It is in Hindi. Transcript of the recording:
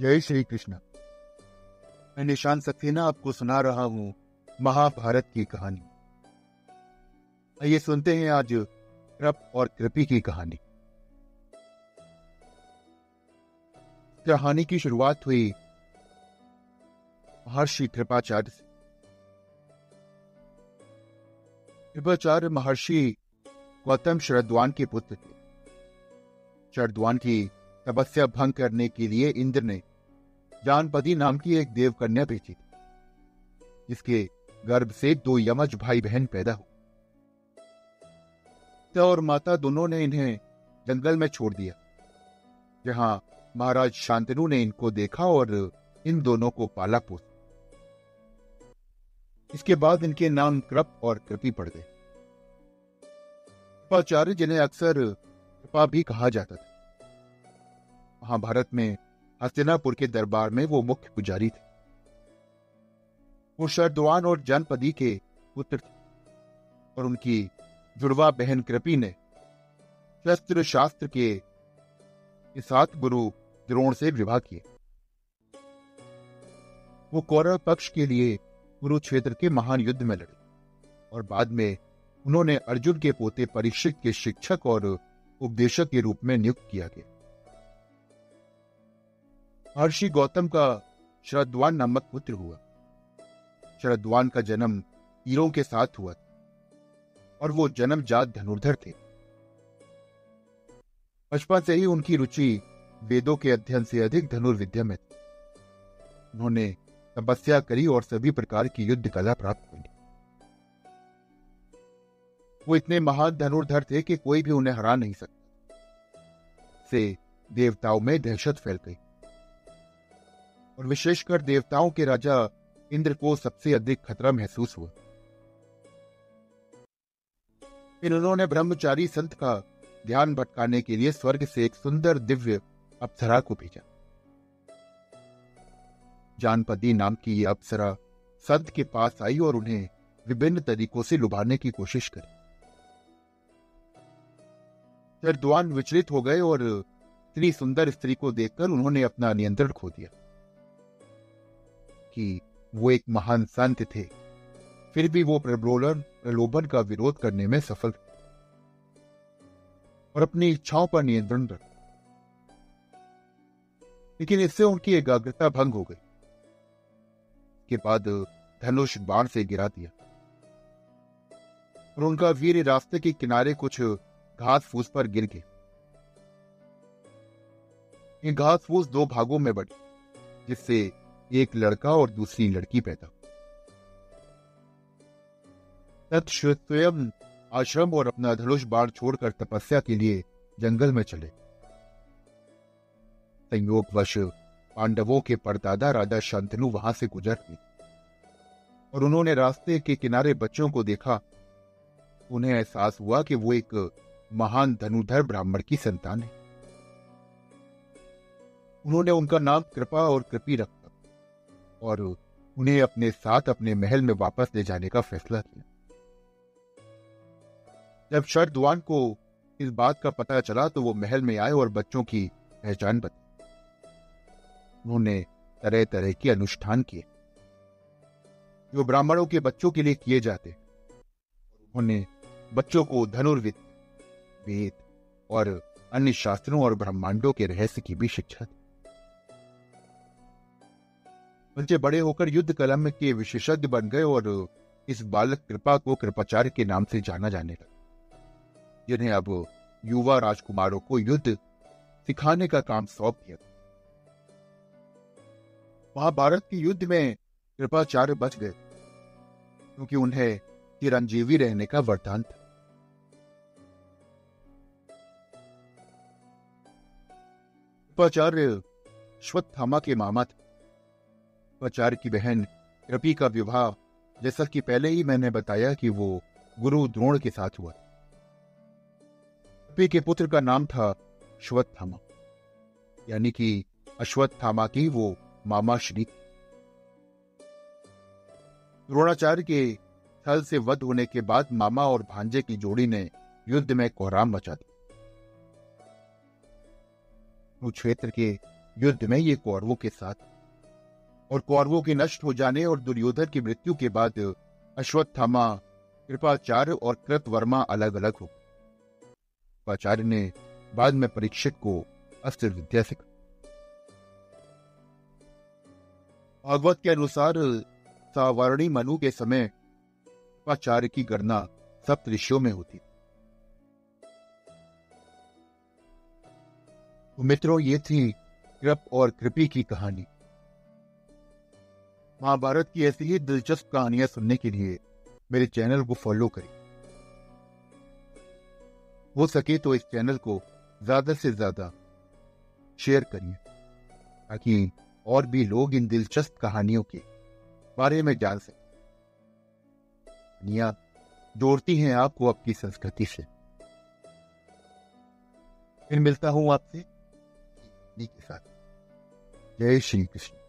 जय श्री कृष्ण। मैं निशान सक्सेना आपको सुना रहा हूँ, महाभारत की कहानी। आइए सुनते हैं आज कृप और कृपी की कहानी। कहानी की शुरुआत हुई महर्षि कृपाचार्य से। कृपाचार्य महर्षि गौतम शरद्वान के पुत्र थे। शरद्वान की तपस्या भंग करने के लिए इंद्र ने जानपति नाम की एक देव कन्या भेजी थी, जिसके गर्भ से दो यमज भाई बहन पैदा हुए। पिता और माता दोनों ने इन्हें जंगल में छोड़ दिया, जहाँ महाराज शांतनु ने इनको देखा और इन दोनों को पाला पोसा। इसके बाद इनके नाम कृप और कृपी पड़ गए। कृपाचार्य जिन्हें अक्सर कृपा भी कहा जाता था। महाभारत में हस्तिनापुर के दरबार में वो मुख्य पुजारी थे। वो शरदवान और जनपदी के पुत्र थे और उनकी जुड़वा बहन कृपी ने शस्त्र शास्त्र के, साथ गुरु द्रोण से विवाह किए वो कौरव पक्ष के लिए कुरुक्षेत्र के महान युद्ध में लड़े और बाद में उन्होंने अर्जुन के पोते परीक्षित के शिक्षक और उपदेशक के रूप में नियुक्त किया गया। महर्षि गौतम का शरद्वान नामक पुत्र हुआ। शरद्वान का जन्म तीरों के साथ हुआ और वो जन्म जात धनुर्धर थे। बचपन से ही उनकी रुचि वेदों के अध्ययन से अधिक धनुर्विद्या में थी। उन्होंने तपस्या करी और सभी प्रकार की युद्ध कला प्राप्त कर ली वो इतने महान धनुर्धर थे कि कोई भी उन्हें हरा नहीं सकता। से देवताओं में दहशत फैल गई। और विशेषकर देवताओं के राजा इंद्र को सबसे अधिक खतरा महसूस हुआ। फिर उन्होंने ब्रह्मचारी संत का ध्यान भटकाने के लिए स्वर्ग से एक सुंदर दिव्य अप्सरा को भेजा। जानपदी नाम की यह अप्सरा संत के पास आई और उन्हें विभिन्न तरीकों से लुभाने की कोशिश करी। जरद्वान विचलित हो गए और इतनी सुंदर स्त्री को देखकर उन्होंने अपना नियंत्रण खो दिया। कि वो एक महान संत थे। फिर भी वो प्रलोभन प्रलोभन का विरोध करने में सफल थे। और अपनी इच्छाओं पर नियंत्रण रख। लेकिन इससे उनकी एकाग्रता भंग हो गई। के बाद धनुष बाण से गिरा दिया। और उनका वीर रास्ते के किनारे कुछ घास फूस पर गिर गए। घास फूस दो भागों में बढ़ी जिससे एक लड़का और दूसरी लड़की पैदा स्वयं आश्रम और अपना धनुष बाण छोड़कर तपस्या के लिए जंगल में चले। संयोगवश पांडवों के परदादा राजा शांतनु वहाँ से गुजर गए और उन्होंने रास्ते के किनारे बच्चों को देखा। उन्हें एहसास हुआ कि वो एक महान धनुधर ब्राह्मण की संतान है। उन्होंने उनका नाम कृपा और कृपी रखा। और उन्हें अपने साथ अपने महल में वापस ले जाने का फैसला किया। जब शरदवान को इस बात का पता चला तो वो महल में आए और बच्चों की पहचान बताई उन्होंने तरह तरह के अनुष्ठान किए, जो ब्राह्मणों के बच्चों के लिए किए जाते। उन्होंने बच्चों को धनुर्विद, वेद और अन्य शास्त्रों और ब्रह्मांडों के रहस्य की भी शिक्षा दी। बच्चे बड़े होकर युद्ध कलम के विशेषज्ञ बन गए और इस बालक कृपा को कृपाचार्य के नाम से जाना जाने लगा, जिन्हें अब युवा राजकुमारों को युद्ध सिखाने का काम सौंप दिया महाभारत के युद्ध में कृपाचार्य बच गए, क्योंकि उन्हें चिरंजीवी रहने का वरदान था। कृपाचार्य श्वत्थामा के मामा थे। आचार्य की बहन कृपी का विवाह, जैसा कि पहले ही मैंने बताया कि वो गुरु द्रोण के साथ हुआ कृपी के पुत्र का नाम था अश्वत्थामा, यानी कि अश्वत्थामा की वो मामा श्री। द्रोणाचार्य के थल से वध होने के बाद मामा और भांजे की जोड़ी ने युद्ध में कोहराम मचा दिया। क्षेत्र के युद्ध में ये कौरवों के साथ और कौरवों के नष्ट हो जाने और दुर्योधन की मृत्यु के बाद अश्वत्थामा, कृपाचार्य और कृतवर्मा अलग अलग हो कृपाचार्य ने बाद में परीक्षित को अस्त्र विद्या सिखा भागवत के अनुसार सावरणी मनु के समय कृपाचार्य की गणना सप्त ऋषियों में होती तो मित्रों, ये थी कृप और कृपी की कहानी। महाभारत की ऐसी ही दिलचस्प कहानियाँ सुनने के लिए मेरे चैनल को फॉलो करें। हो सके तो इस चैनल को ज़्यादा से ज़्यादा शेयर करिए, ताकि और भी लोग इन दिलचस्प कहानियों के बारे में जान सकें। कहानियाँ जोड़ती हैं आपको आपकी संस्कृति से। फिर मिलता हूँ आपसे के साथ। जय श्री कृष्ण।